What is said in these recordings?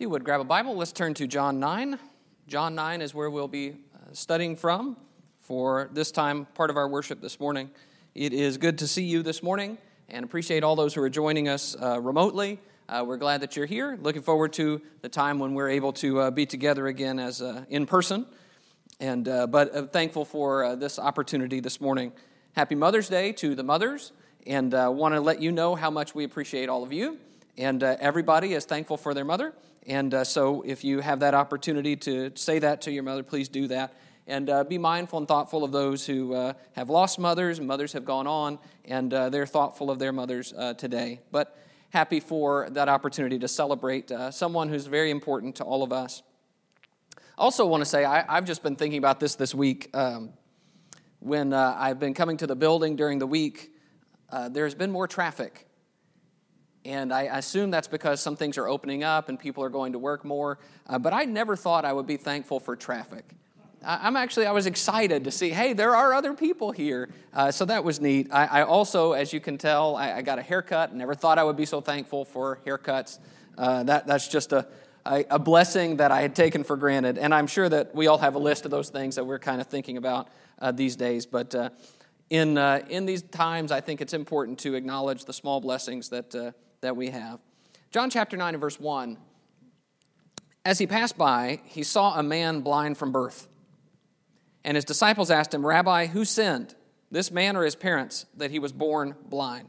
If you would grab a Bible, let's turn to John 9. John 9 is where we'll be uh, studying from for this time, part of our worship this morning. It is good to see you this morning and appreciate all those who are joining us uh, remotely. Uh, we're glad that you're here. Looking forward to the time when we're able to uh, be together again as uh, in person. And uh, but thankful for this opportunity this morning. Happy Mother's Day to the mothers, and want to let you know how much we appreciate all of you. And everybody is thankful for their mother. And uh, so, if you have that opportunity to say that to your mother, please do that. And uh, be mindful and thoughtful of those who uh, have lost mothers, and mothers have gone on, and uh, they're thoughtful of their mothers uh, today. But happy for that opportunity to celebrate uh, someone who's very important to all of us. Also, want to say I, have just been thinking about this this week. Um, when I've been coming to the building during the week, there's been more traffic and I assume that's because some things are opening up and people are going to work more. Uh, but I never thought I would be thankful for traffic. I, am actually, I was excited to see, hey, there are other people here. Uh, so that was neat. I, I, also, as you can tell, I, I, got a haircut. Never thought I would be so thankful for haircuts. Uh, that, that's just a, a, a, blessing that I had taken for granted. And I'm sure that we all have a list of those things that we're kind of thinking about uh, these days. But uh, in, uh, in these times, I think it's important to acknowledge the small blessings that that we have. John chapter 9 and verse 1. As he passed by, he saw a man blind from birth. And his disciples asked him, Rabbi, who sinned, this man or his parents, that he was born blind?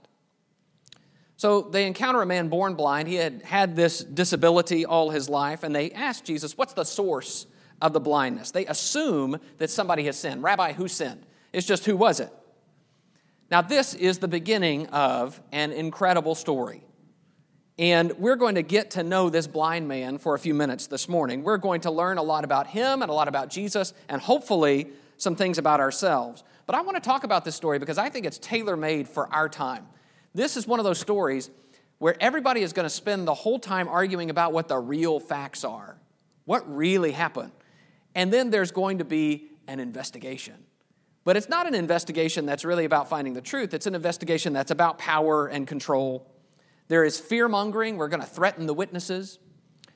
So they encounter a man born blind. He had had this disability all his life, and they ask Jesus, What's the source of the blindness? They assume that somebody has sinned. Rabbi, who sinned? It's just who was it? Now, this is the beginning of an incredible story. And we're going to get to know this blind man for a few minutes this morning. We're going to learn a lot about him and a lot about Jesus, and hopefully some things about ourselves. But I want to talk about this story because I think it's tailor made for our time. This is one of those stories where everybody is going to spend the whole time arguing about what the real facts are, what really happened. And then there's going to be an investigation. But it's not an investigation that's really about finding the truth, it's an investigation that's about power and control there is fear mongering. We're going to threaten the witnesses.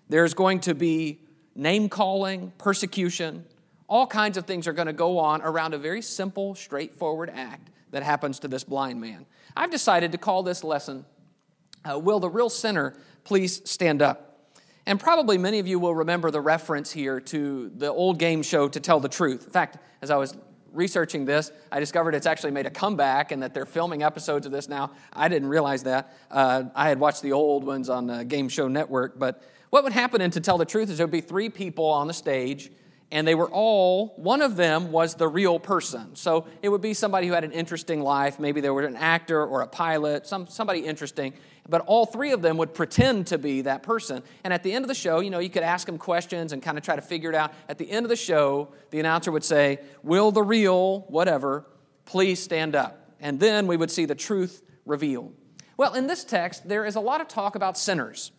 There's going to be name calling, persecution. All kinds of things are going to go on around a very simple, straightforward act that happens to this blind man. I've decided to call this lesson, uh, Will the Real Sinner Please Stand Up? And probably many of you will remember the reference here to the old game show To Tell the Truth. In fact, as I was researching this, I discovered it's actually made a comeback and that they're filming episodes of this now. I didn't realize that. Uh, I had watched the old ones on the Game Show Network. But what would happen, and to tell the truth, is there would be three people on the stage, and they were all, one of them was the real person. So it would be somebody who had an interesting life. Maybe they were an actor or a pilot, some, somebody interesting but all three of them would pretend to be that person. And at the end of the show, you know, you could ask them questions and kind of try to figure it out. At the end of the show, the announcer would say, Will the real, whatever, please stand up? And then we would see the truth revealed. Well, in this text, there is a lot of talk about sinners.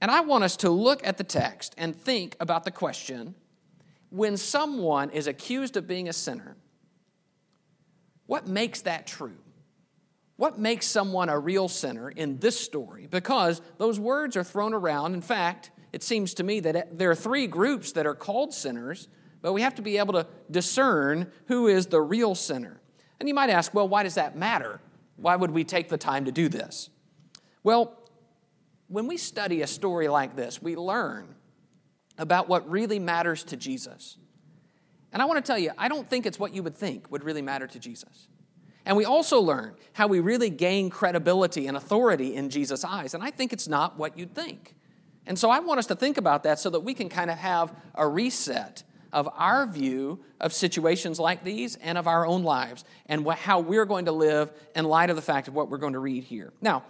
And I want us to look at the text and think about the question when someone is accused of being a sinner, what makes that true? What makes someone a real sinner in this story? Because those words are thrown around. In fact, it seems to me that there are three groups that are called sinners, but we have to be able to discern who is the real sinner. And you might ask, well, why does that matter? Why would we take the time to do this? Well, when we study a story like this, we learn about what really matters to Jesus. And I want to tell you, I don't think it's what you would think would really matter to Jesus. And we also learn how we really gain credibility and authority in Jesus' eyes. And I think it's not what you'd think. And so I want us to think about that so that we can kind of have a reset of our view of situations like these and of our own lives and how we're going to live in light of the fact of what we're going to read here. Now,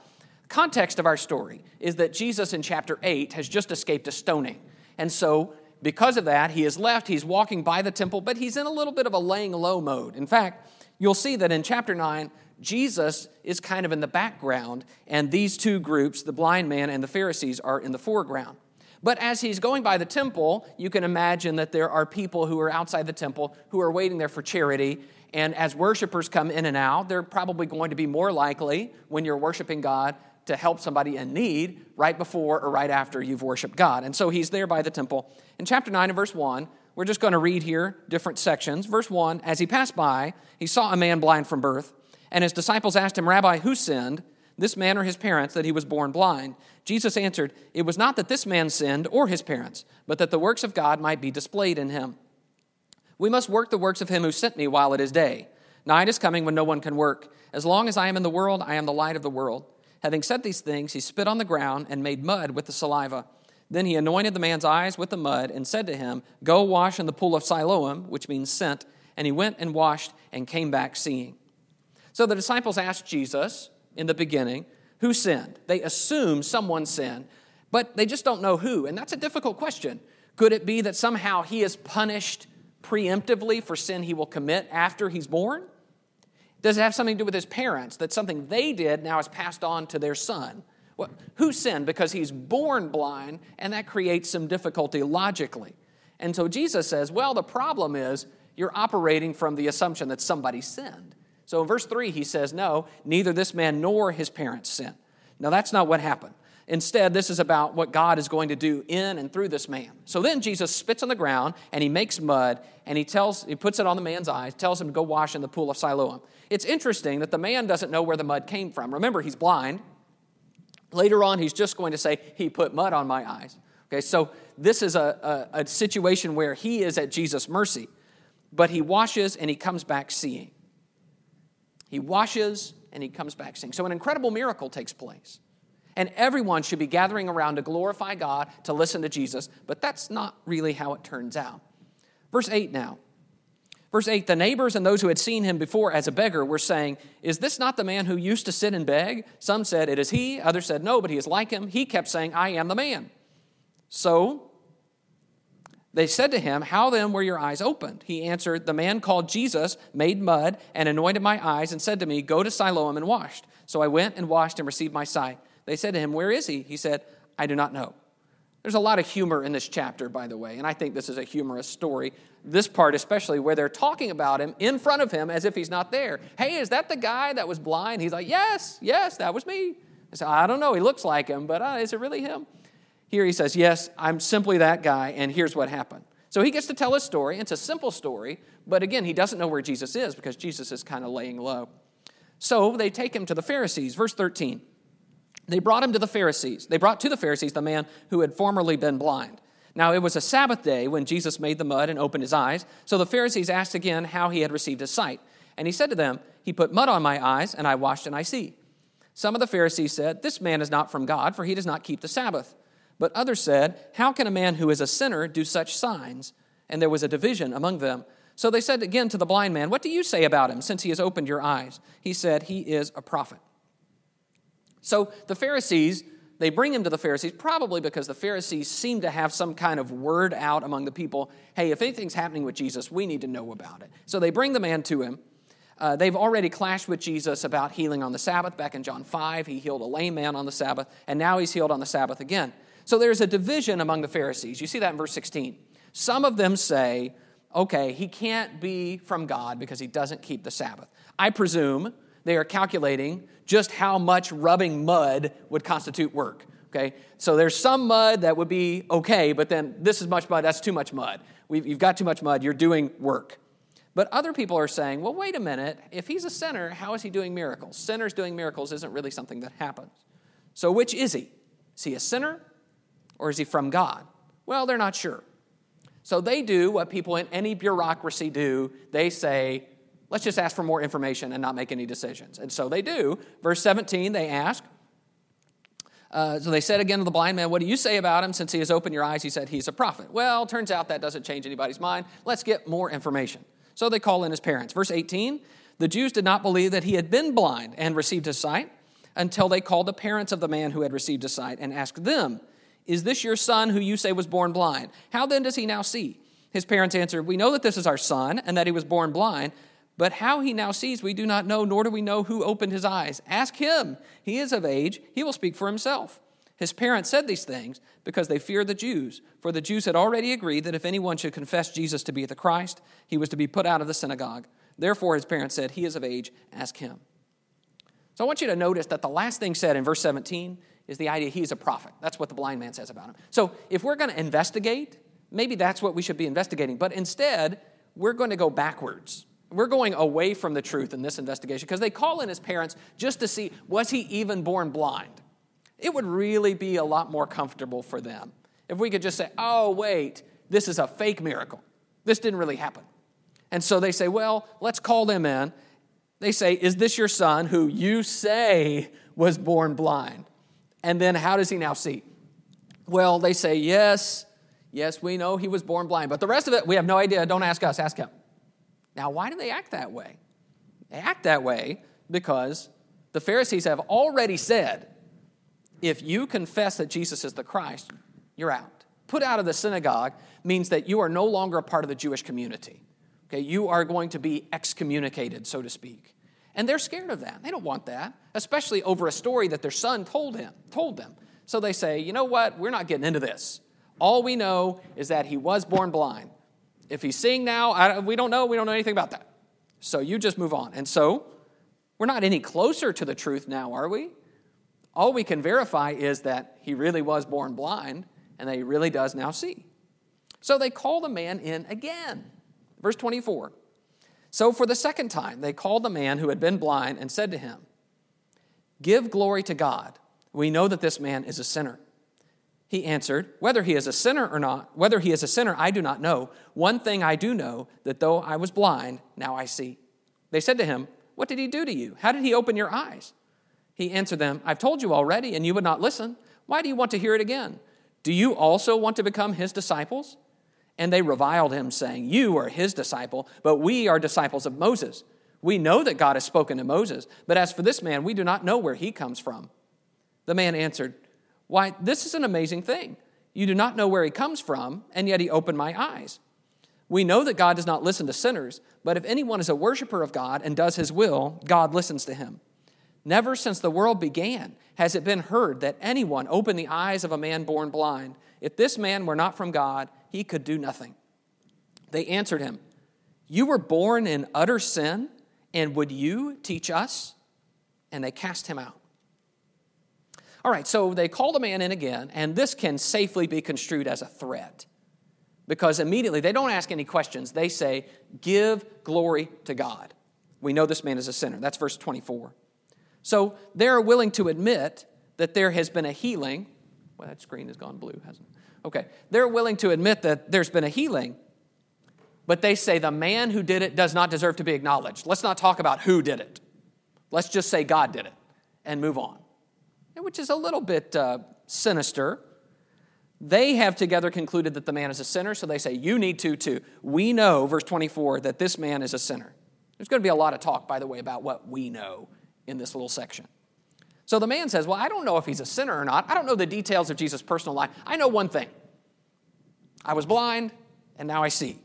context of our story is that Jesus in chapter 8 has just escaped a stoning. And so because of that, he is left, he's walking by the temple, but he's in a little bit of a laying low mode. In fact, you'll see that in chapter 9, Jesus is kind of in the background, and these two groups, the blind man and the Pharisees, are in the foreground. But as he's going by the temple, you can imagine that there are people who are outside the temple who are waiting there for charity. And as worshipers come in and out, they're probably going to be more likely, when you're worshiping God, to help somebody in need right before or right after you've worshiped God. And so he's there by the temple. In chapter 9 and verse 1, we're just going to read here different sections. Verse 1 As he passed by, he saw a man blind from birth, and his disciples asked him, Rabbi, who sinned, this man or his parents, that he was born blind? Jesus answered, It was not that this man sinned or his parents, but that the works of God might be displayed in him. We must work the works of him who sent me while it is day. Night is coming when no one can work. As long as I am in the world, I am the light of the world. Having said these things, he spit on the ground and made mud with the saliva. Then he anointed the man's eyes with the mud and said to him, Go wash in the pool of Siloam, which means sent. And he went and washed and came back seeing. So the disciples asked Jesus in the beginning, Who sinned? They assume someone sinned, but they just don't know who. And that's a difficult question. Could it be that somehow he is punished preemptively for sin he will commit after he's born? Does it have something to do with his parents, that something they did now is passed on to their son? Well, who sinned? Because he's born blind, and that creates some difficulty logically. And so Jesus says, well, the problem is you're operating from the assumption that somebody sinned. So in verse 3, he says, no, neither this man nor his parents sinned. Now, that's not what happened. Instead, this is about what God is going to do in and through this man. So then Jesus spits on the ground and he makes mud and he tells he puts it on the man's eyes, tells him to go wash in the pool of Siloam. It's interesting that the man doesn't know where the mud came from. Remember, he's blind. Later on, he's just going to say, He put mud on my eyes. Okay, so this is a, a, a situation where he is at Jesus' mercy, but he washes and he comes back seeing. He washes and he comes back seeing. So an incredible miracle takes place. And everyone should be gathering around to glorify God, to listen to Jesus, but that's not really how it turns out. Verse 8 now. Verse 8 The neighbors and those who had seen him before as a beggar were saying, Is this not the man who used to sit and beg? Some said, It is he. Others said, No, but he is like him. He kept saying, I am the man. So they said to him, How then were your eyes opened? He answered, The man called Jesus made mud and anointed my eyes and said to me, Go to Siloam and washed. So I went and washed and received my sight. They said to him, Where is he? He said, I do not know. There's a lot of humor in this chapter, by the way, and I think this is a humorous story. This part, especially, where they're talking about him in front of him as if he's not there. Hey, is that the guy that was blind? He's like, Yes, yes, that was me. I said, I don't know, he looks like him, but uh, is it really him? Here he says, Yes, I'm simply that guy, and here's what happened. So he gets to tell his story. It's a simple story, but again, he doesn't know where Jesus is because Jesus is kind of laying low. So they take him to the Pharisees. Verse 13. They brought him to the Pharisees. They brought to the Pharisees the man who had formerly been blind. Now, it was a Sabbath day when Jesus made the mud and opened his eyes. So the Pharisees asked again how he had received his sight. And he said to them, He put mud on my eyes, and I washed, and I see. Some of the Pharisees said, This man is not from God, for he does not keep the Sabbath. But others said, How can a man who is a sinner do such signs? And there was a division among them. So they said again to the blind man, What do you say about him, since he has opened your eyes? He said, He is a prophet. So the Pharisees, they bring him to the Pharisees probably because the Pharisees seem to have some kind of word out among the people hey, if anything's happening with Jesus, we need to know about it. So they bring the man to him. Uh, they've already clashed with Jesus about healing on the Sabbath. Back in John 5, he healed a lame man on the Sabbath, and now he's healed on the Sabbath again. So there's a division among the Pharisees. You see that in verse 16. Some of them say, okay, he can't be from God because he doesn't keep the Sabbath. I presume they are calculating just how much rubbing mud would constitute work. Okay, so there's some mud that would be okay, but then this is much mud, that's too much mud. We've, you've got too much mud, you're doing work. But other people are saying, well, wait a minute, if he's a sinner, how is he doing miracles? Sinners doing miracles isn't really something that happens. So which is he? Is he a sinner or is he from God? Well, they're not sure. So they do what people in any bureaucracy do. They say, Let's just ask for more information and not make any decisions. And so they do. Verse 17, they ask. Uh, so they said again to the blind man, What do you say about him? Since he has opened your eyes, he said, He's a prophet. Well, turns out that doesn't change anybody's mind. Let's get more information. So they call in his parents. Verse 18, the Jews did not believe that he had been blind and received his sight until they called the parents of the man who had received his sight and asked them, Is this your son who you say was born blind? How then does he now see? His parents answered, We know that this is our son and that he was born blind. But how he now sees, we do not know, nor do we know who opened his eyes. Ask him. He is of age, he will speak for himself. His parents said these things because they feared the Jews, for the Jews had already agreed that if anyone should confess Jesus to be the Christ, he was to be put out of the synagogue. Therefore, his parents said, He is of age, ask him. So I want you to notice that the last thing said in verse 17 is the idea he's a prophet. That's what the blind man says about him. So if we're going to investigate, maybe that's what we should be investigating. But instead, we're going to go backwards. We're going away from the truth in this investigation because they call in his parents just to see was he even born blind? It would really be a lot more comfortable for them if we could just say, oh, wait, this is a fake miracle. This didn't really happen. And so they say, well, let's call them in. They say, is this your son who you say was born blind? And then how does he now see? Well, they say, yes, yes, we know he was born blind. But the rest of it, we have no idea. Don't ask us, ask him. Now, why do they act that way? They act that way because the Pharisees have already said, if you confess that Jesus is the Christ, you're out. Put out of the synagogue means that you are no longer a part of the Jewish community. Okay, you are going to be excommunicated, so to speak. And they're scared of that. They don't want that, especially over a story that their son told him, told them. So they say, "You know what? We're not getting into this. All we know is that he was born blind. If he's seeing now, I, we don't know. We don't know anything about that. So you just move on." And so we're not any closer to the truth now, are we? All we can verify is that he really was born blind and that he really does now see. So they call the man in again. Verse 24. So for the second time, they called the man who had been blind and said to him, Give glory to God. We know that this man is a sinner. He answered, Whether he is a sinner or not, whether he is a sinner, I do not know. One thing I do know, that though I was blind, now I see. They said to him, What did he do to you? How did he open your eyes? He answered them, I've told you already, and you would not listen. Why do you want to hear it again? Do you also want to become his disciples? And they reviled him, saying, You are his disciple, but we are disciples of Moses. We know that God has spoken to Moses, but as for this man, we do not know where he comes from. The man answered, Why, this is an amazing thing. You do not know where he comes from, and yet he opened my eyes. We know that God does not listen to sinners, but if anyone is a worshiper of God and does his will, God listens to him. Never since the world began has it been heard that anyone opened the eyes of a man born blind. If this man were not from God, he could do nothing. They answered him, You were born in utter sin, and would you teach us? And they cast him out. All right, so they call the man in again, and this can safely be construed as a threat because immediately they don't ask any questions. They say, Give glory to God. We know this man is a sinner. That's verse 24. So they're willing to admit that there has been a healing. Well, that screen has gone blue, hasn't it? Okay. They're willing to admit that there's been a healing, but they say the man who did it does not deserve to be acknowledged. Let's not talk about who did it. Let's just say God did it and move on, which is a little bit uh, sinister. They have together concluded that the man is a sinner, so they say, You need to too. We know, verse 24, that this man is a sinner. There's going to be a lot of talk, by the way, about what we know in this little section. So the man says, Well, I don't know if he's a sinner or not. I don't know the details of Jesus' personal life. I know one thing I was blind, and now I see.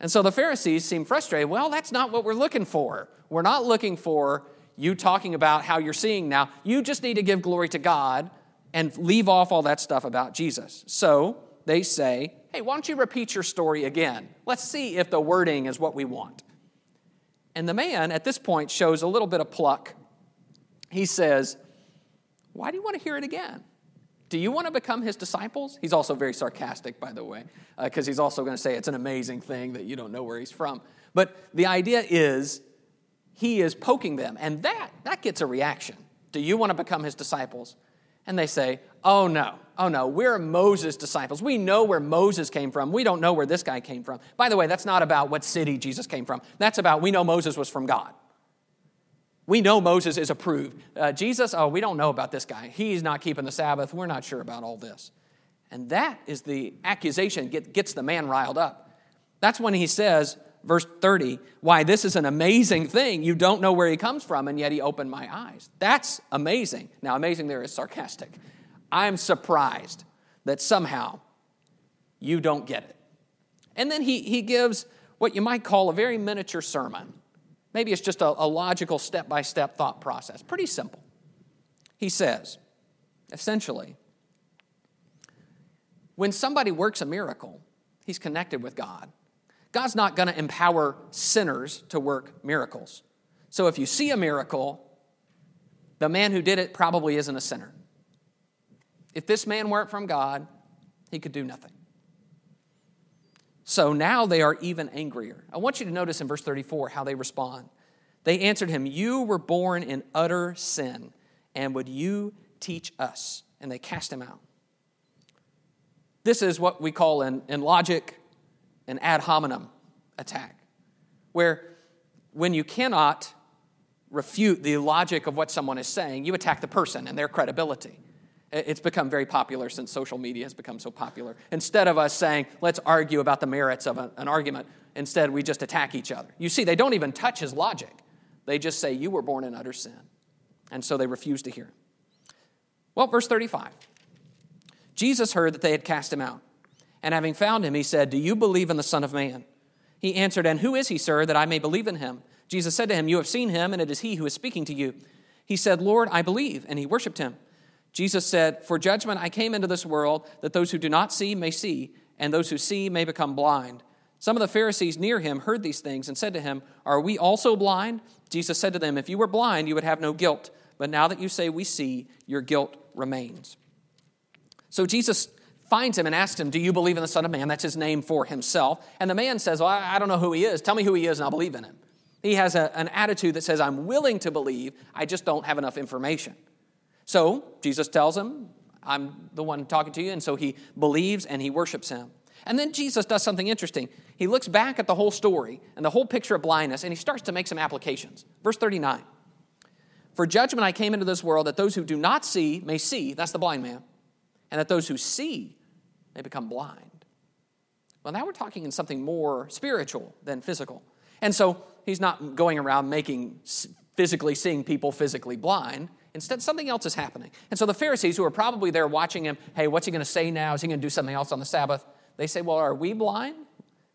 And so the Pharisees seem frustrated. Well, that's not what we're looking for. We're not looking for you talking about how you're seeing now. You just need to give glory to God and leave off all that stuff about Jesus. So they say, Hey, why don't you repeat your story again? Let's see if the wording is what we want. And the man at this point shows a little bit of pluck he says, Why do you want to hear it again? Do you want to become his disciples? He's also very sarcastic, by the way, because uh, he's also going to say it's an amazing thing that you don't know where he's from. But the idea is he is poking them, and that, that gets a reaction. Do you want to become his disciples? And they say, Oh no, oh no, we're Moses' disciples. We know where Moses came from. We don't know where this guy came from. By the way, that's not about what city Jesus came from. That's about we know Moses was from God. We know Moses is approved. Uh, Jesus, oh, we don't know about this guy. He's not keeping the Sabbath. We're not sure about all this. And that is the accusation get, gets the man riled up. That's when he says, verse 30, why this is an amazing thing. You don't know where he comes from, and yet he opened my eyes. That's amazing. Now, amazing there is sarcastic. I'm surprised that somehow you don't get it. And then he, he gives what you might call a very miniature sermon. Maybe it's just a, a logical step by step thought process. Pretty simple. He says, essentially, when somebody works a miracle, he's connected with God. God's not going to empower sinners to work miracles. So if you see a miracle, the man who did it probably isn't a sinner. If this man weren't from God, he could do nothing. So now they are even angrier. I want you to notice in verse 34 how they respond. They answered him, You were born in utter sin, and would you teach us? And they cast him out. This is what we call in, in logic an ad hominem attack, where when you cannot refute the logic of what someone is saying, you attack the person and their credibility. It's become very popular since social media has become so popular. Instead of us saying, let's argue about the merits of an argument, instead we just attack each other. You see, they don't even touch his logic. They just say, You were born in utter sin. And so they refuse to hear him. Well, verse 35 Jesus heard that they had cast him out. And having found him, he said, Do you believe in the Son of Man? He answered, And who is he, sir, that I may believe in him? Jesus said to him, You have seen him, and it is he who is speaking to you. He said, Lord, I believe. And he worshiped him. Jesus said, For judgment I came into this world, that those who do not see may see, and those who see may become blind. Some of the Pharisees near him heard these things and said to him, Are we also blind? Jesus said to them, If you were blind, you would have no guilt. But now that you say we see, your guilt remains. So Jesus finds him and asks him, Do you believe in the Son of Man? That's his name for himself. And the man says, Well, I don't know who he is. Tell me who he is, and I'll believe in him. He has a, an attitude that says, I'm willing to believe, I just don't have enough information. So Jesus tells him, I'm the one talking to you. And so he believes and he worships him. And then Jesus does something interesting. He looks back at the whole story and the whole picture of blindness and he starts to make some applications. Verse 39 For judgment I came into this world that those who do not see may see, that's the blind man, and that those who see may become blind. Well, now we're talking in something more spiritual than physical. And so he's not going around making physically seeing people physically blind. Instead, something else is happening. And so the Pharisees, who are probably there watching him, hey, what's he going to say now? Is he going to do something else on the Sabbath? They say, well, are we blind?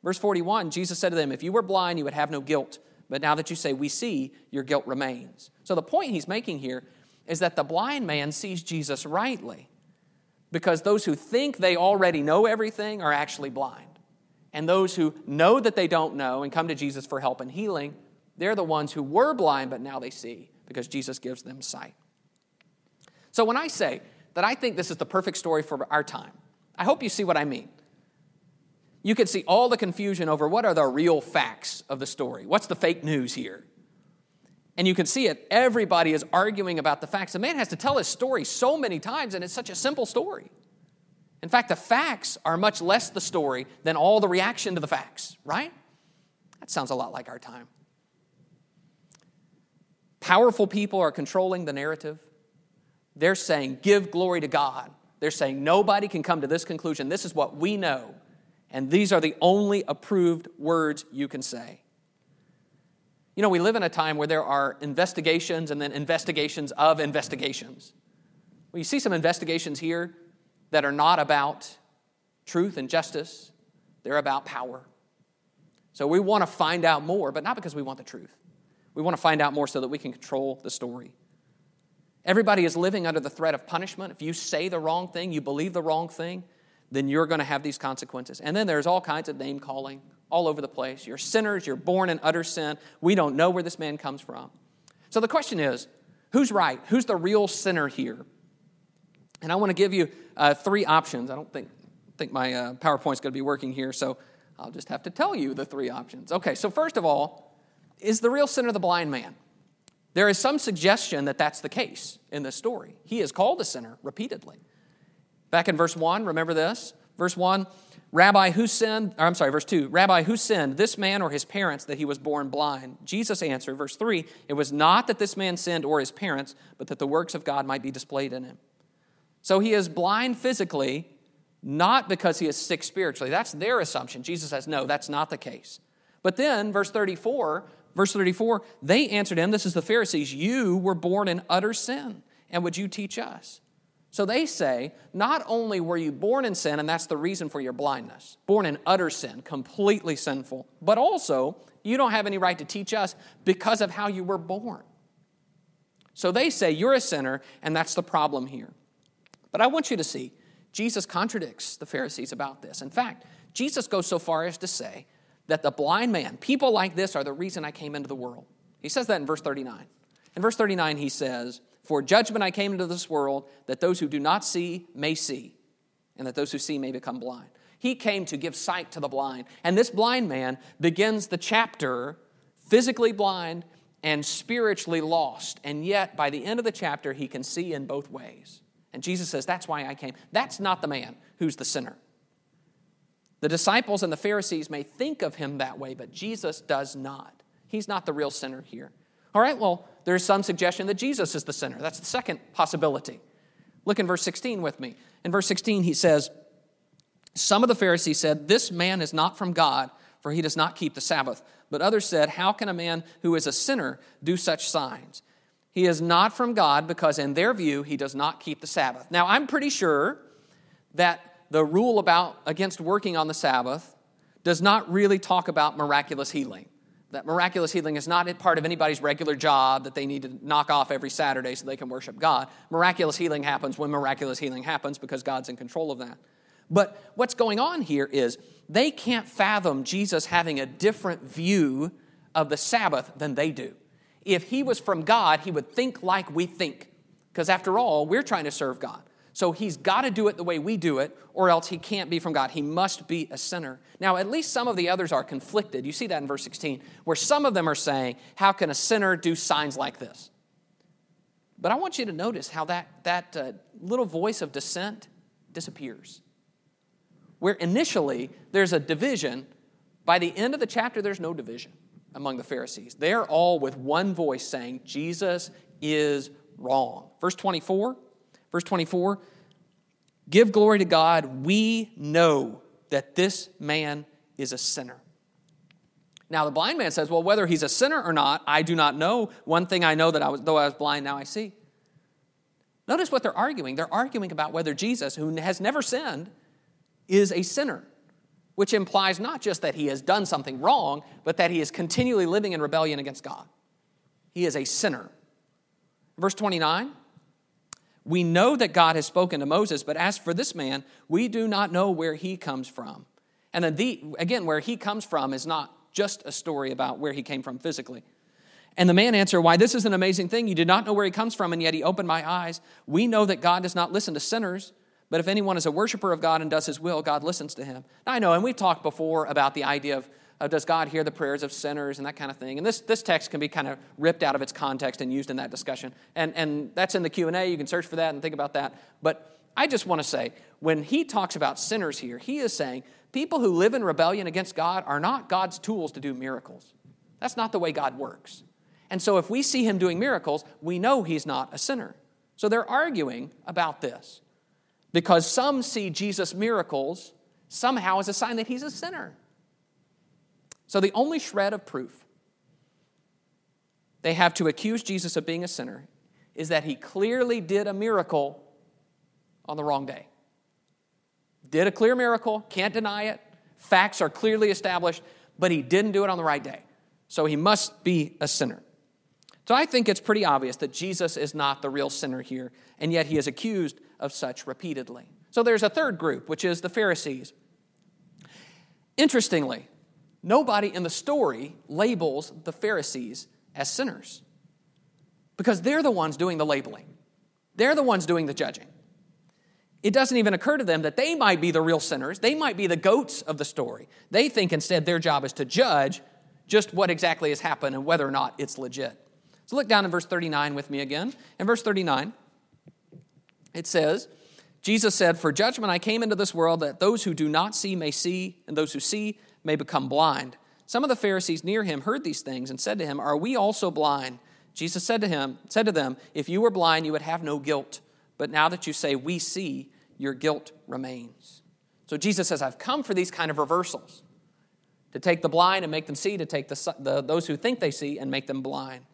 Verse 41 Jesus said to them, If you were blind, you would have no guilt. But now that you say we see, your guilt remains. So the point he's making here is that the blind man sees Jesus rightly because those who think they already know everything are actually blind. And those who know that they don't know and come to Jesus for help and healing, they're the ones who were blind, but now they see because Jesus gives them sight. So when I say that I think this is the perfect story for our time, I hope you see what I mean. You can see all the confusion over what are the real facts of the story. What's the fake news here? And you can see it. Everybody is arguing about the facts. The man has to tell his story so many times, and it's such a simple story. In fact, the facts are much less the story than all the reaction to the facts, right? That sounds a lot like our time. Powerful people are controlling the narrative. They're saying, give glory to God. They're saying, nobody can come to this conclusion. This is what we know. And these are the only approved words you can say. You know, we live in a time where there are investigations and then investigations of investigations. Well, you see some investigations here that are not about truth and justice, they're about power. So we want to find out more, but not because we want the truth. We want to find out more so that we can control the story. Everybody is living under the threat of punishment. If you say the wrong thing, you believe the wrong thing, then you're going to have these consequences. And then there's all kinds of name calling all over the place. You're sinners, you're born in utter sin. We don't know where this man comes from. So the question is who's right? Who's the real sinner here? And I want to give you uh, three options. I don't think, think my uh, PowerPoint's going to be working here, so I'll just have to tell you the three options. Okay, so first of all, is the real sinner the blind man? There is some suggestion that that's the case in this story. He is called a sinner repeatedly. Back in verse 1, remember this? Verse 1, Rabbi, who sinned? I'm sorry, verse 2, Rabbi, who sinned, this man or his parents, that he was born blind? Jesus answered, verse 3, It was not that this man sinned or his parents, but that the works of God might be displayed in him. So he is blind physically, not because he is sick spiritually. That's their assumption. Jesus says, No, that's not the case. But then, verse 34, Verse 34 They answered him, This is the Pharisees, you were born in utter sin, and would you teach us? So they say, Not only were you born in sin, and that's the reason for your blindness, born in utter sin, completely sinful, but also you don't have any right to teach us because of how you were born. So they say you're a sinner, and that's the problem here. But I want you to see, Jesus contradicts the Pharisees about this. In fact, Jesus goes so far as to say that the blind man, people like this, are the reason I came into the world. He says that in verse 39. In verse 39, he says, For judgment I came into this world, that those who do not see may see, and that those who see may become blind. He came to give sight to the blind. And this blind man begins the chapter physically blind and spiritually lost. And yet, by the end of the chapter, he can see in both ways. And Jesus says, That's why I came. That's not the man who's the sinner. The disciples and the Pharisees may think of him that way, but Jesus does not. He's not the real sinner here. All right, well, there's some suggestion that Jesus is the sinner. That's the second possibility. Look in verse 16 with me. In verse 16, he says, Some of the Pharisees said, This man is not from God, for he does not keep the Sabbath. But others said, How can a man who is a sinner do such signs? He is not from God because, in their view, he does not keep the Sabbath. Now, I'm pretty sure that the rule about against working on the Sabbath does not really talk about miraculous healing. That miraculous healing is not part of anybody's regular job that they need to knock off every Saturday so they can worship God. Miraculous healing happens when miraculous healing happens because God's in control of that. But what's going on here is they can't fathom Jesus having a different view of the Sabbath than they do. If he was from God, he would think like we think. Because after all, we're trying to serve God. So he's got to do it the way we do it, or else he can't be from God. He must be a sinner. Now, at least some of the others are conflicted. You see that in verse 16, where some of them are saying, How can a sinner do signs like this? But I want you to notice how that, that uh, little voice of dissent disappears. Where initially there's a division, by the end of the chapter, there's no division among the Pharisees. They're all with one voice saying, Jesus is wrong. Verse 24 Verse 24 Give glory to God. We know that this man is a sinner. Now, the blind man says, Well, whether he's a sinner or not, I do not know. One thing I know that I was, though I was blind, now I see. Notice what they're arguing. They're arguing about whether Jesus, who has never sinned, is a sinner, which implies not just that he has done something wrong, but that he is continually living in rebellion against God. He is a sinner. Verse 29 we know that God has spoken to Moses, but as for this man, we do not know where he comes from. And the, again, where he comes from is not just a story about where he came from physically. And the man answered, Why, this is an amazing thing. You did not know where he comes from, and yet he opened my eyes. We know that God does not listen to sinners, but if anyone is a worshiper of God and does his will, God listens to him. Now, I know, and we've talked before about the idea of uh, does God hear the prayers of sinners and that kind of thing. And this, this text can be kind of ripped out of its context and used in that discussion. And, and that's in the Q&A. You can search for that and think about that. But I just want to say, when he talks about sinners here, he is saying people who live in rebellion against God are not God's tools to do miracles. That's not the way God works. And so if we see him doing miracles, we know he's not a sinner. So they're arguing about this because some see Jesus' miracles somehow as a sign that he's a sinner. So, the only shred of proof they have to accuse Jesus of being a sinner is that he clearly did a miracle on the wrong day. Did a clear miracle, can't deny it. Facts are clearly established, but he didn't do it on the right day. So he must be a sinner. So I think it's pretty obvious that Jesus is not the real sinner here, and yet he is accused of such repeatedly. So there's a third group, which is the Pharisees. Interestingly, nobody in the story labels the Pharisees as sinners because they're the ones doing the labeling, they're the ones doing the judging. It doesn't even occur to them that they might be the real sinners. They might be the goats of the story. They think instead their job is to judge just what exactly has happened and whether or not it's legit. So look down in verse 39 with me again. In verse 39, it says, Jesus said, For judgment I came into this world that those who do not see may see, and those who see may become blind. Some of the Pharisees near him heard these things and said to him, Are we also blind? Jesus said to him, said to them, If you were blind, you would have no guilt. But now that you say, We see, your guilt remains. So Jesus says, I've come for these kind of reversals to take the blind and make them see, to take the, the, those who think they see and make them blind.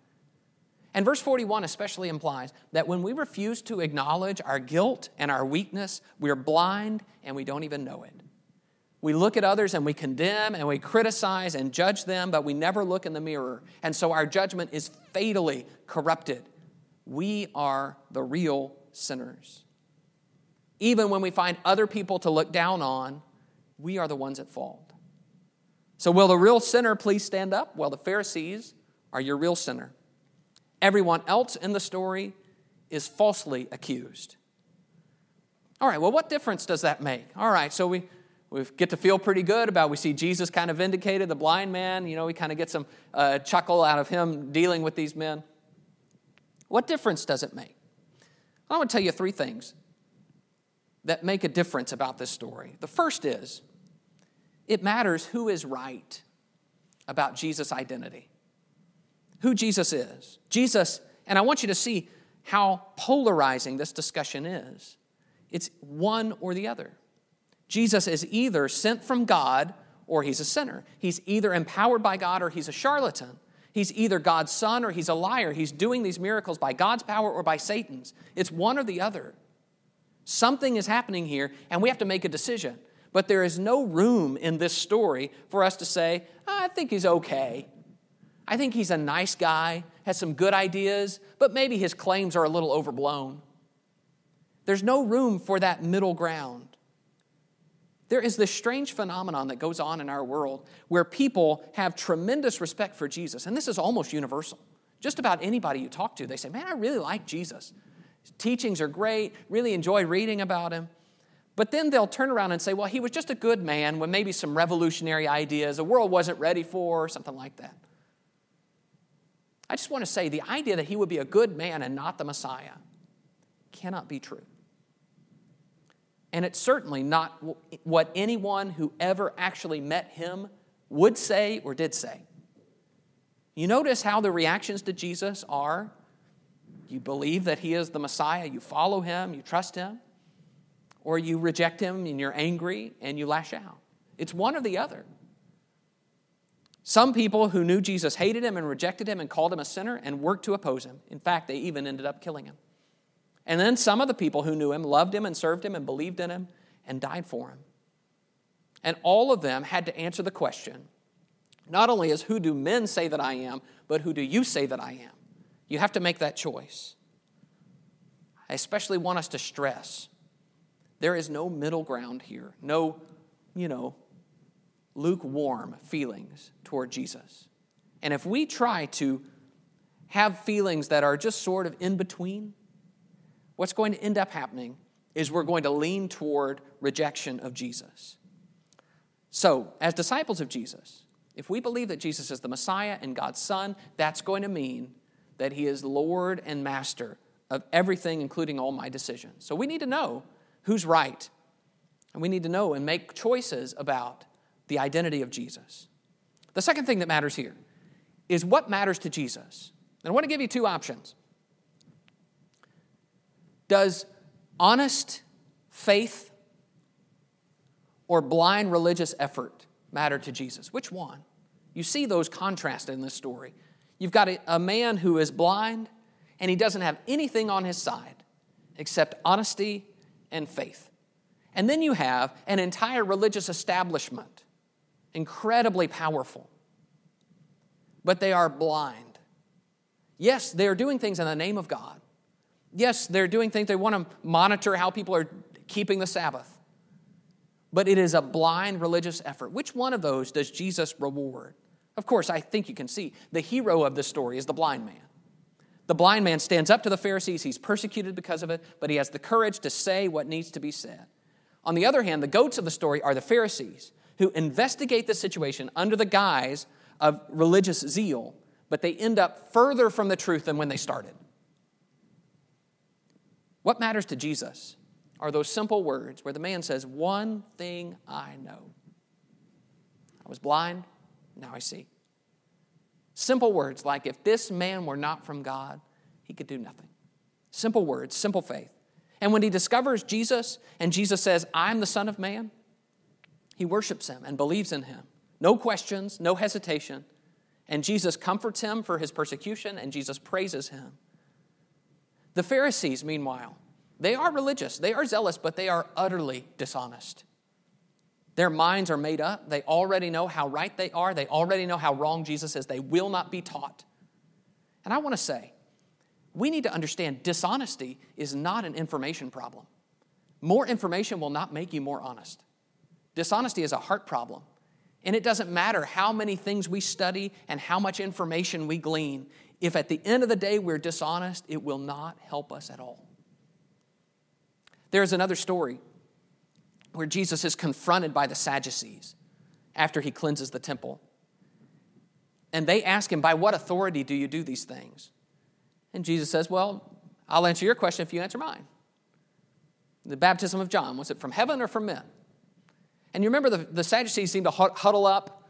And verse 41 especially implies that when we refuse to acknowledge our guilt and our weakness, we're blind and we don't even know it. We look at others and we condemn and we criticize and judge them, but we never look in the mirror. And so our judgment is fatally corrupted. We are the real sinners. Even when we find other people to look down on, we are the ones at fault. So, will the real sinner please stand up? Well, the Pharisees are your real sinner. Everyone else in the story is falsely accused. All right, well, what difference does that make? All right, so we, we get to feel pretty good about we see jesus kind of vindicated the blind man you know we kind of get some uh, chuckle out of him dealing with these men. What difference does it make? I want to tell you three things that make a difference about this story. The first is it matters who is right about jesus identity who jesus is. Jesus and i want you to see how polarizing this discussion is. It's one or the other Jesus is either sent from God or he's a sinner. He's either empowered by God or he's a charlatan. He's either God's son or he's a liar. He's doing these miracles by God's power or by Satan's. It's one or the other. Something is happening here, and we have to make a decision. But there is no room in this story for us to say, oh, I think he's okay. I think he's a nice guy, has some good ideas, but maybe his claims are a little overblown. There's no room for that middle ground. There is this strange phenomenon that goes on in our world where people have tremendous respect for Jesus, and this is almost universal. Just about anybody you talk to, they say, Man, I really like Jesus. His teachings are great, really enjoy reading about him. But then they'll turn around and say, Well, he was just a good man with maybe some revolutionary ideas the world wasn't ready for, or something like that. I just want to say the idea that he would be a good man and not the Messiah cannot be true. And it's certainly not what anyone who ever actually met him would say or did say. You notice how the reactions to Jesus are you believe that he is the Messiah, you follow him, you trust him, or you reject him and you're angry and you lash out. It's one or the other. Some people who knew Jesus hated him and rejected him and called him a sinner and worked to oppose him. In fact, they even ended up killing him. And then some of the people who knew him loved him and served him and believed in him and died for him. And all of them had to answer the question not only is who do men say that I am, but who do you say that I am? You have to make that choice. I especially want us to stress there is no middle ground here, no, you know, lukewarm feelings toward Jesus. And if we try to have feelings that are just sort of in between, what's going to end up happening is we're going to lean toward rejection of Jesus. So, as disciples of Jesus, if we believe that Jesus is the Messiah and God's Son, that's going to mean that He is Lord and Master of everything, including all my decisions. So, we need to know who's right. And we need to know and make choices about the identity of Jesus. The second thing that matters here is what matters to Jesus. And I want to give you two options. Does honest faith or blind religious effort matter to Jesus? Which one? You see those contrasted in this story. You've got a, a, man who is blind and he doesn't have anything on his side except honesty and faith. And then you have an entire religious establishment, incredibly powerful, but they are blind. Yes, they are doing things in the name of God, Yes, they're doing things, they want to monitor how people are keeping the Sabbath. But it is a blind religious effort. Which one of those does Jesus reward? Of course, I think you can see the hero of this story is the blind man. The blind man stands up to the Pharisees. He's persecuted because of it, but he has the courage to say what needs to be said. On the other hand, the goats of the story are the Pharisees who investigate the situation under the guise of religious zeal, but they end up further from the truth than when they started. What matters to Jesus are those simple words where the man says, One thing I know. I was blind, now I see. Simple words like, If this man were not from God, he could do nothing. Simple words, simple faith. And when he discovers Jesus and Jesus says, I'm the Son of Man, he worships him and believes in him. No questions, no hesitation. And Jesus comforts him for his persecution, and Jesus praises him. The Pharisees, meanwhile, they are religious, they are zealous, but they are utterly dishonest. Their minds are made up. They already know how right they are. They already know how wrong Jesus is. They will not be taught. And I want to say, we need to understand dishonesty is not an information problem. More information will not make you more honest. Dishonesty is a heart problem. And it doesn't matter how many things we study and how much information we glean. If at the end of the day we're dishonest, it will not help us at all. There's another story where Jesus is confronted by the Sadducees after he cleanses the temple. And they ask him, By what authority do you do these things? And Jesus says, Well, I'll answer your question if you answer mine. The baptism of John, was it from heaven or from men? And you remember the, the Sadducees seem to huddle up.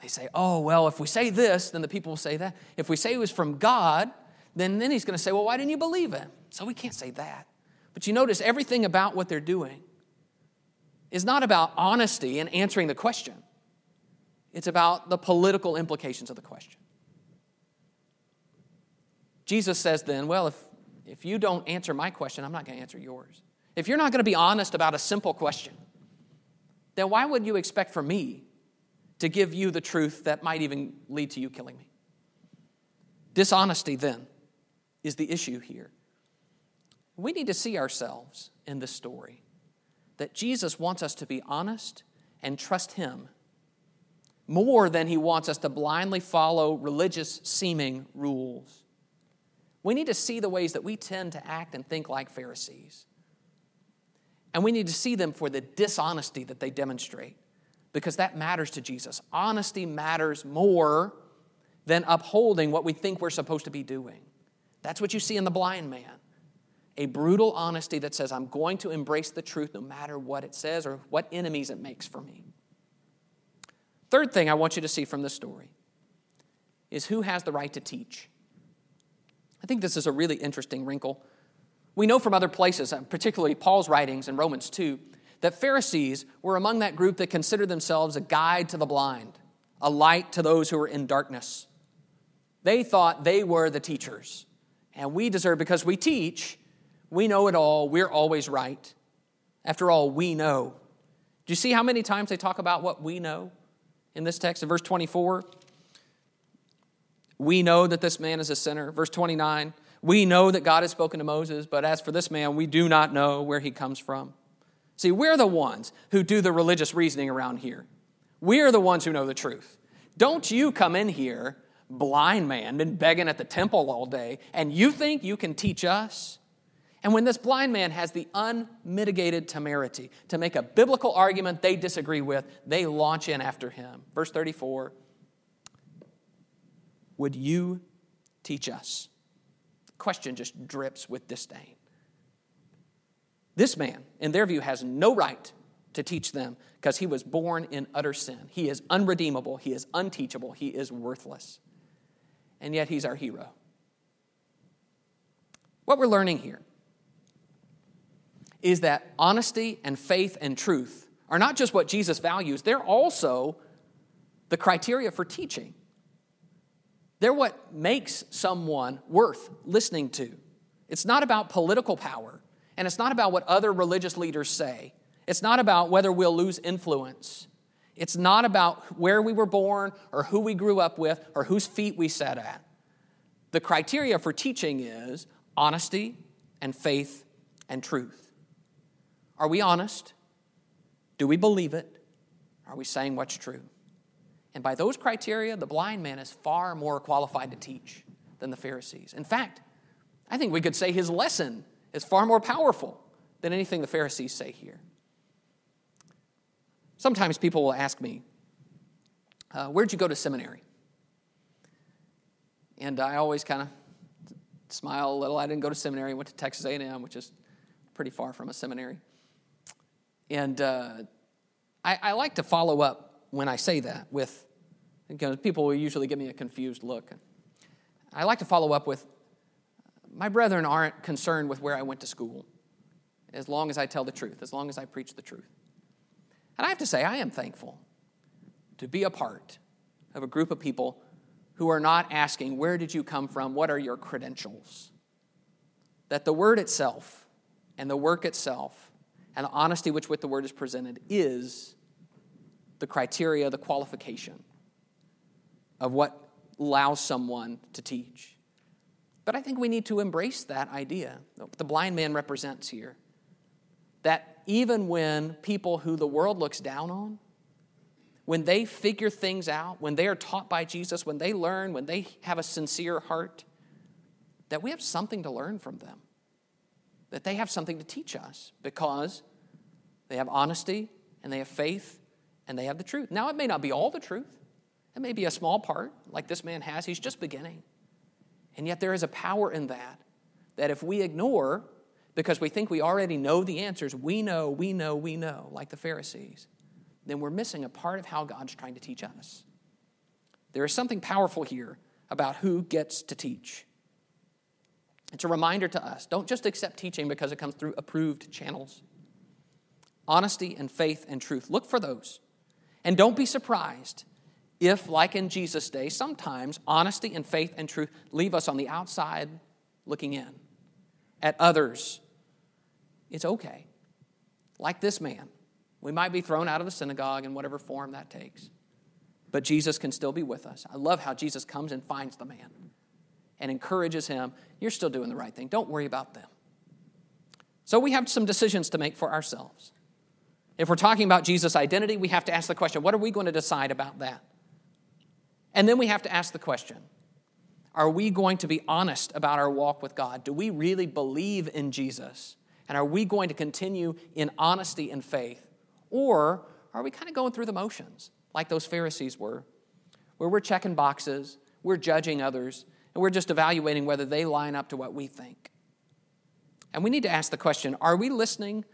They say, Oh, well, if we say this, then the people will say that. If we say it was from God, then, then he's going to say, Well, why didn't you believe him? So we can't say that. But you notice everything about what they're doing is not about honesty and answering the question, it's about the political implications of the question. Jesus says then, Well, if, if you don't answer my question, I'm not going to answer yours. If you're not going to be honest about a simple question, then why would you expect for me to give you the truth that might even lead to you killing me? Dishonesty, then, is the issue here. We need to see ourselves in this story that Jesus wants us to be honest and trust Him more than He wants us to blindly follow religious seeming rules. We need to see the ways that we tend to act and think like Pharisees. And we need to see them for the dishonesty that they demonstrate because that matters to Jesus. Honesty matters more than upholding what we think we're supposed to be doing. That's what you see in the blind man a brutal honesty that says, I'm going to embrace the truth no matter what it says or what enemies it makes for me. Third thing I want you to see from this story is who has the right to teach. I think this is a really interesting wrinkle. We know from other places, uh, particularly Paul's writings in Romans 2, that Pharisees were among that group that considered themselves a guide to the blind, a light to those who were in darkness. They thought they were the teachers. And we deserve, because we teach, we know it all. We're always right. After all, we know. Do you see how many times they talk about what we know in this text? In verse 24, we know that this man is a sinner. Verse 29, we know that God has spoken to Moses, but as for this man, we do not know where he comes from. See, we're the ones who do the religious reasoning around here. We're the ones who know the truth. Don't you come in here, blind man, been begging at the temple all day, and you think you can teach us? And when this blind man has the unmitigated temerity to make a biblical argument they disagree with, they launch in after him. Verse 34 Would you teach us? The question just drips with disdain. This man, in their view, has no right to teach them because he was born in utter sin. He is unredeemable, he is unteachable, he is worthless. And yet he's our hero. What we're learning here is that honesty and faith and truth are not just what Jesus values, they're also the criteria for teaching. They're what makes someone worth listening to. It's not about political power, and it's not about what other religious leaders say. It's not about whether we'll lose influence. It's not about where we were born or who we grew up with or whose feet we sat at. The criteria for teaching is honesty and faith and truth. Are we honest? Do we believe it? Are we saying what's true? And by those criteria, the blind man is far more qualified to teach than the Pharisees. In fact, I think we could say his lesson is far more powerful than anything the Pharisees say here. Sometimes people will ask me, uh, Where'd you go to seminary? And I always kind of smile a little. I didn't go to seminary. I went to Texas A&M, which is pretty far from a seminary. And uh, I, I, like to follow up when I say that with, because people will usually give me a confused look. I like to follow up with, my brethren aren't concerned with where I went to school, as long as I tell the truth, as long as I preach the truth. And I have to say, I am thankful to be a part of a group of people who are not asking, Where did you come from? What are your credentials? That the word itself and the work itself and the honesty which with the word is presented is the criteria, the qualification of what allows someone to teach. But I think we need to embrace that idea, the blind man represents here. That even when people who the world looks down on, when they figure things out, when they are taught by Jesus, when they learn, when they have a sincere heart, that we have something to learn from them. That they have something to teach us because they have honesty and they have faith and they have the truth. Now, it may not be all the truth, it may be a small part, like this man has. He's just beginning. And yet, there is a power in that, that if we ignore, because we think we already know the answers, we know, we know, we know, like the Pharisees, then we're missing a part of how God's trying to teach us. There is something powerful here about who gets to teach. It's a reminder to us don't just accept teaching because it comes through approved channels. Honesty and faith and truth, look for those. And don't be surprised if, like in Jesus' day, sometimes honesty and faith and truth leave us on the outside looking in at others. It's okay. Like this man, we might be thrown out of the synagogue in whatever form that takes, but Jesus can still be with us. I love how Jesus comes and finds the man and encourages him. You're still doing the right thing. Don't worry about them. So we have some decisions to make for ourselves. If we're talking about Jesus' identity, we have to ask the question what are we going to decide about that? And then we have to ask the question Are we going to be honest about our walk with God? Do we really believe in Jesus? And are we going to continue in honesty and faith? Or are we kind of going through the motions like those Pharisees were, where we're checking boxes, we're judging others, and we're just evaluating whether they line up to what we think? And we need to ask the question Are we listening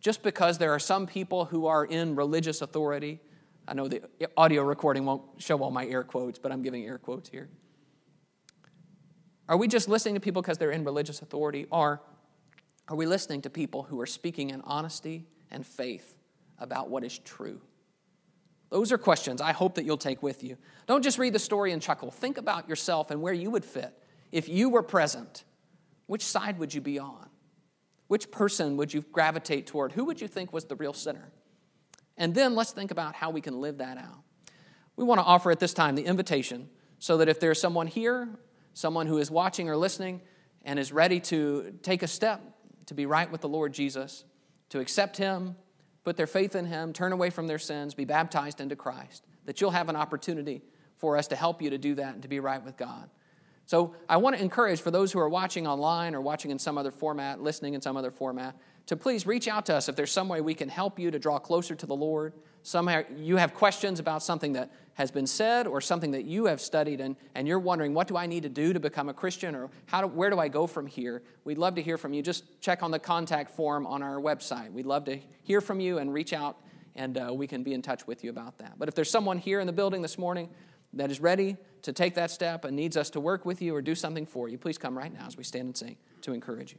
just because there are some people who are in religious authority? I know the audio recording won't show all my air quotes, but I'm giving air quotes here. Are we just listening to people because they're in religious authority? Or are we listening to people who are speaking in honesty and faith about what is true? Those are questions I hope that you'll take with you. Don't just read the story and chuckle. Think about yourself and where you would fit. If you were present, which side would you be on? Which person would you gravitate toward? Who would you think was the real sinner? And then let's think about how we can live that out. We want to offer at this time the invitation so that if there's someone here, someone who is watching or listening, and is ready to take a step to be right with the Lord Jesus, to accept Him, put their faith in Him, turn away from their sins, be baptized into Christ, that you'll have an opportunity for us to help you to do that and to be right with God. So I want to encourage for those who are watching online or watching in some other format, listening in some other format, to please reach out to us if there's some way we can help you to draw closer to the Lord. Somehow you have questions about something that has been said or something that you have studied and, and you're wondering, what do I need to do to become a Christian or how do, where do I go from here? We'd love to hear from you. Just check on the contact form on our website. We'd love to hear from you and reach out and uh, we can be in touch with you about that. But if there's someone here in the building this morning that is ready to take that step and needs us to work with you or do something for you, please come right now as we stand and sing to encourage you.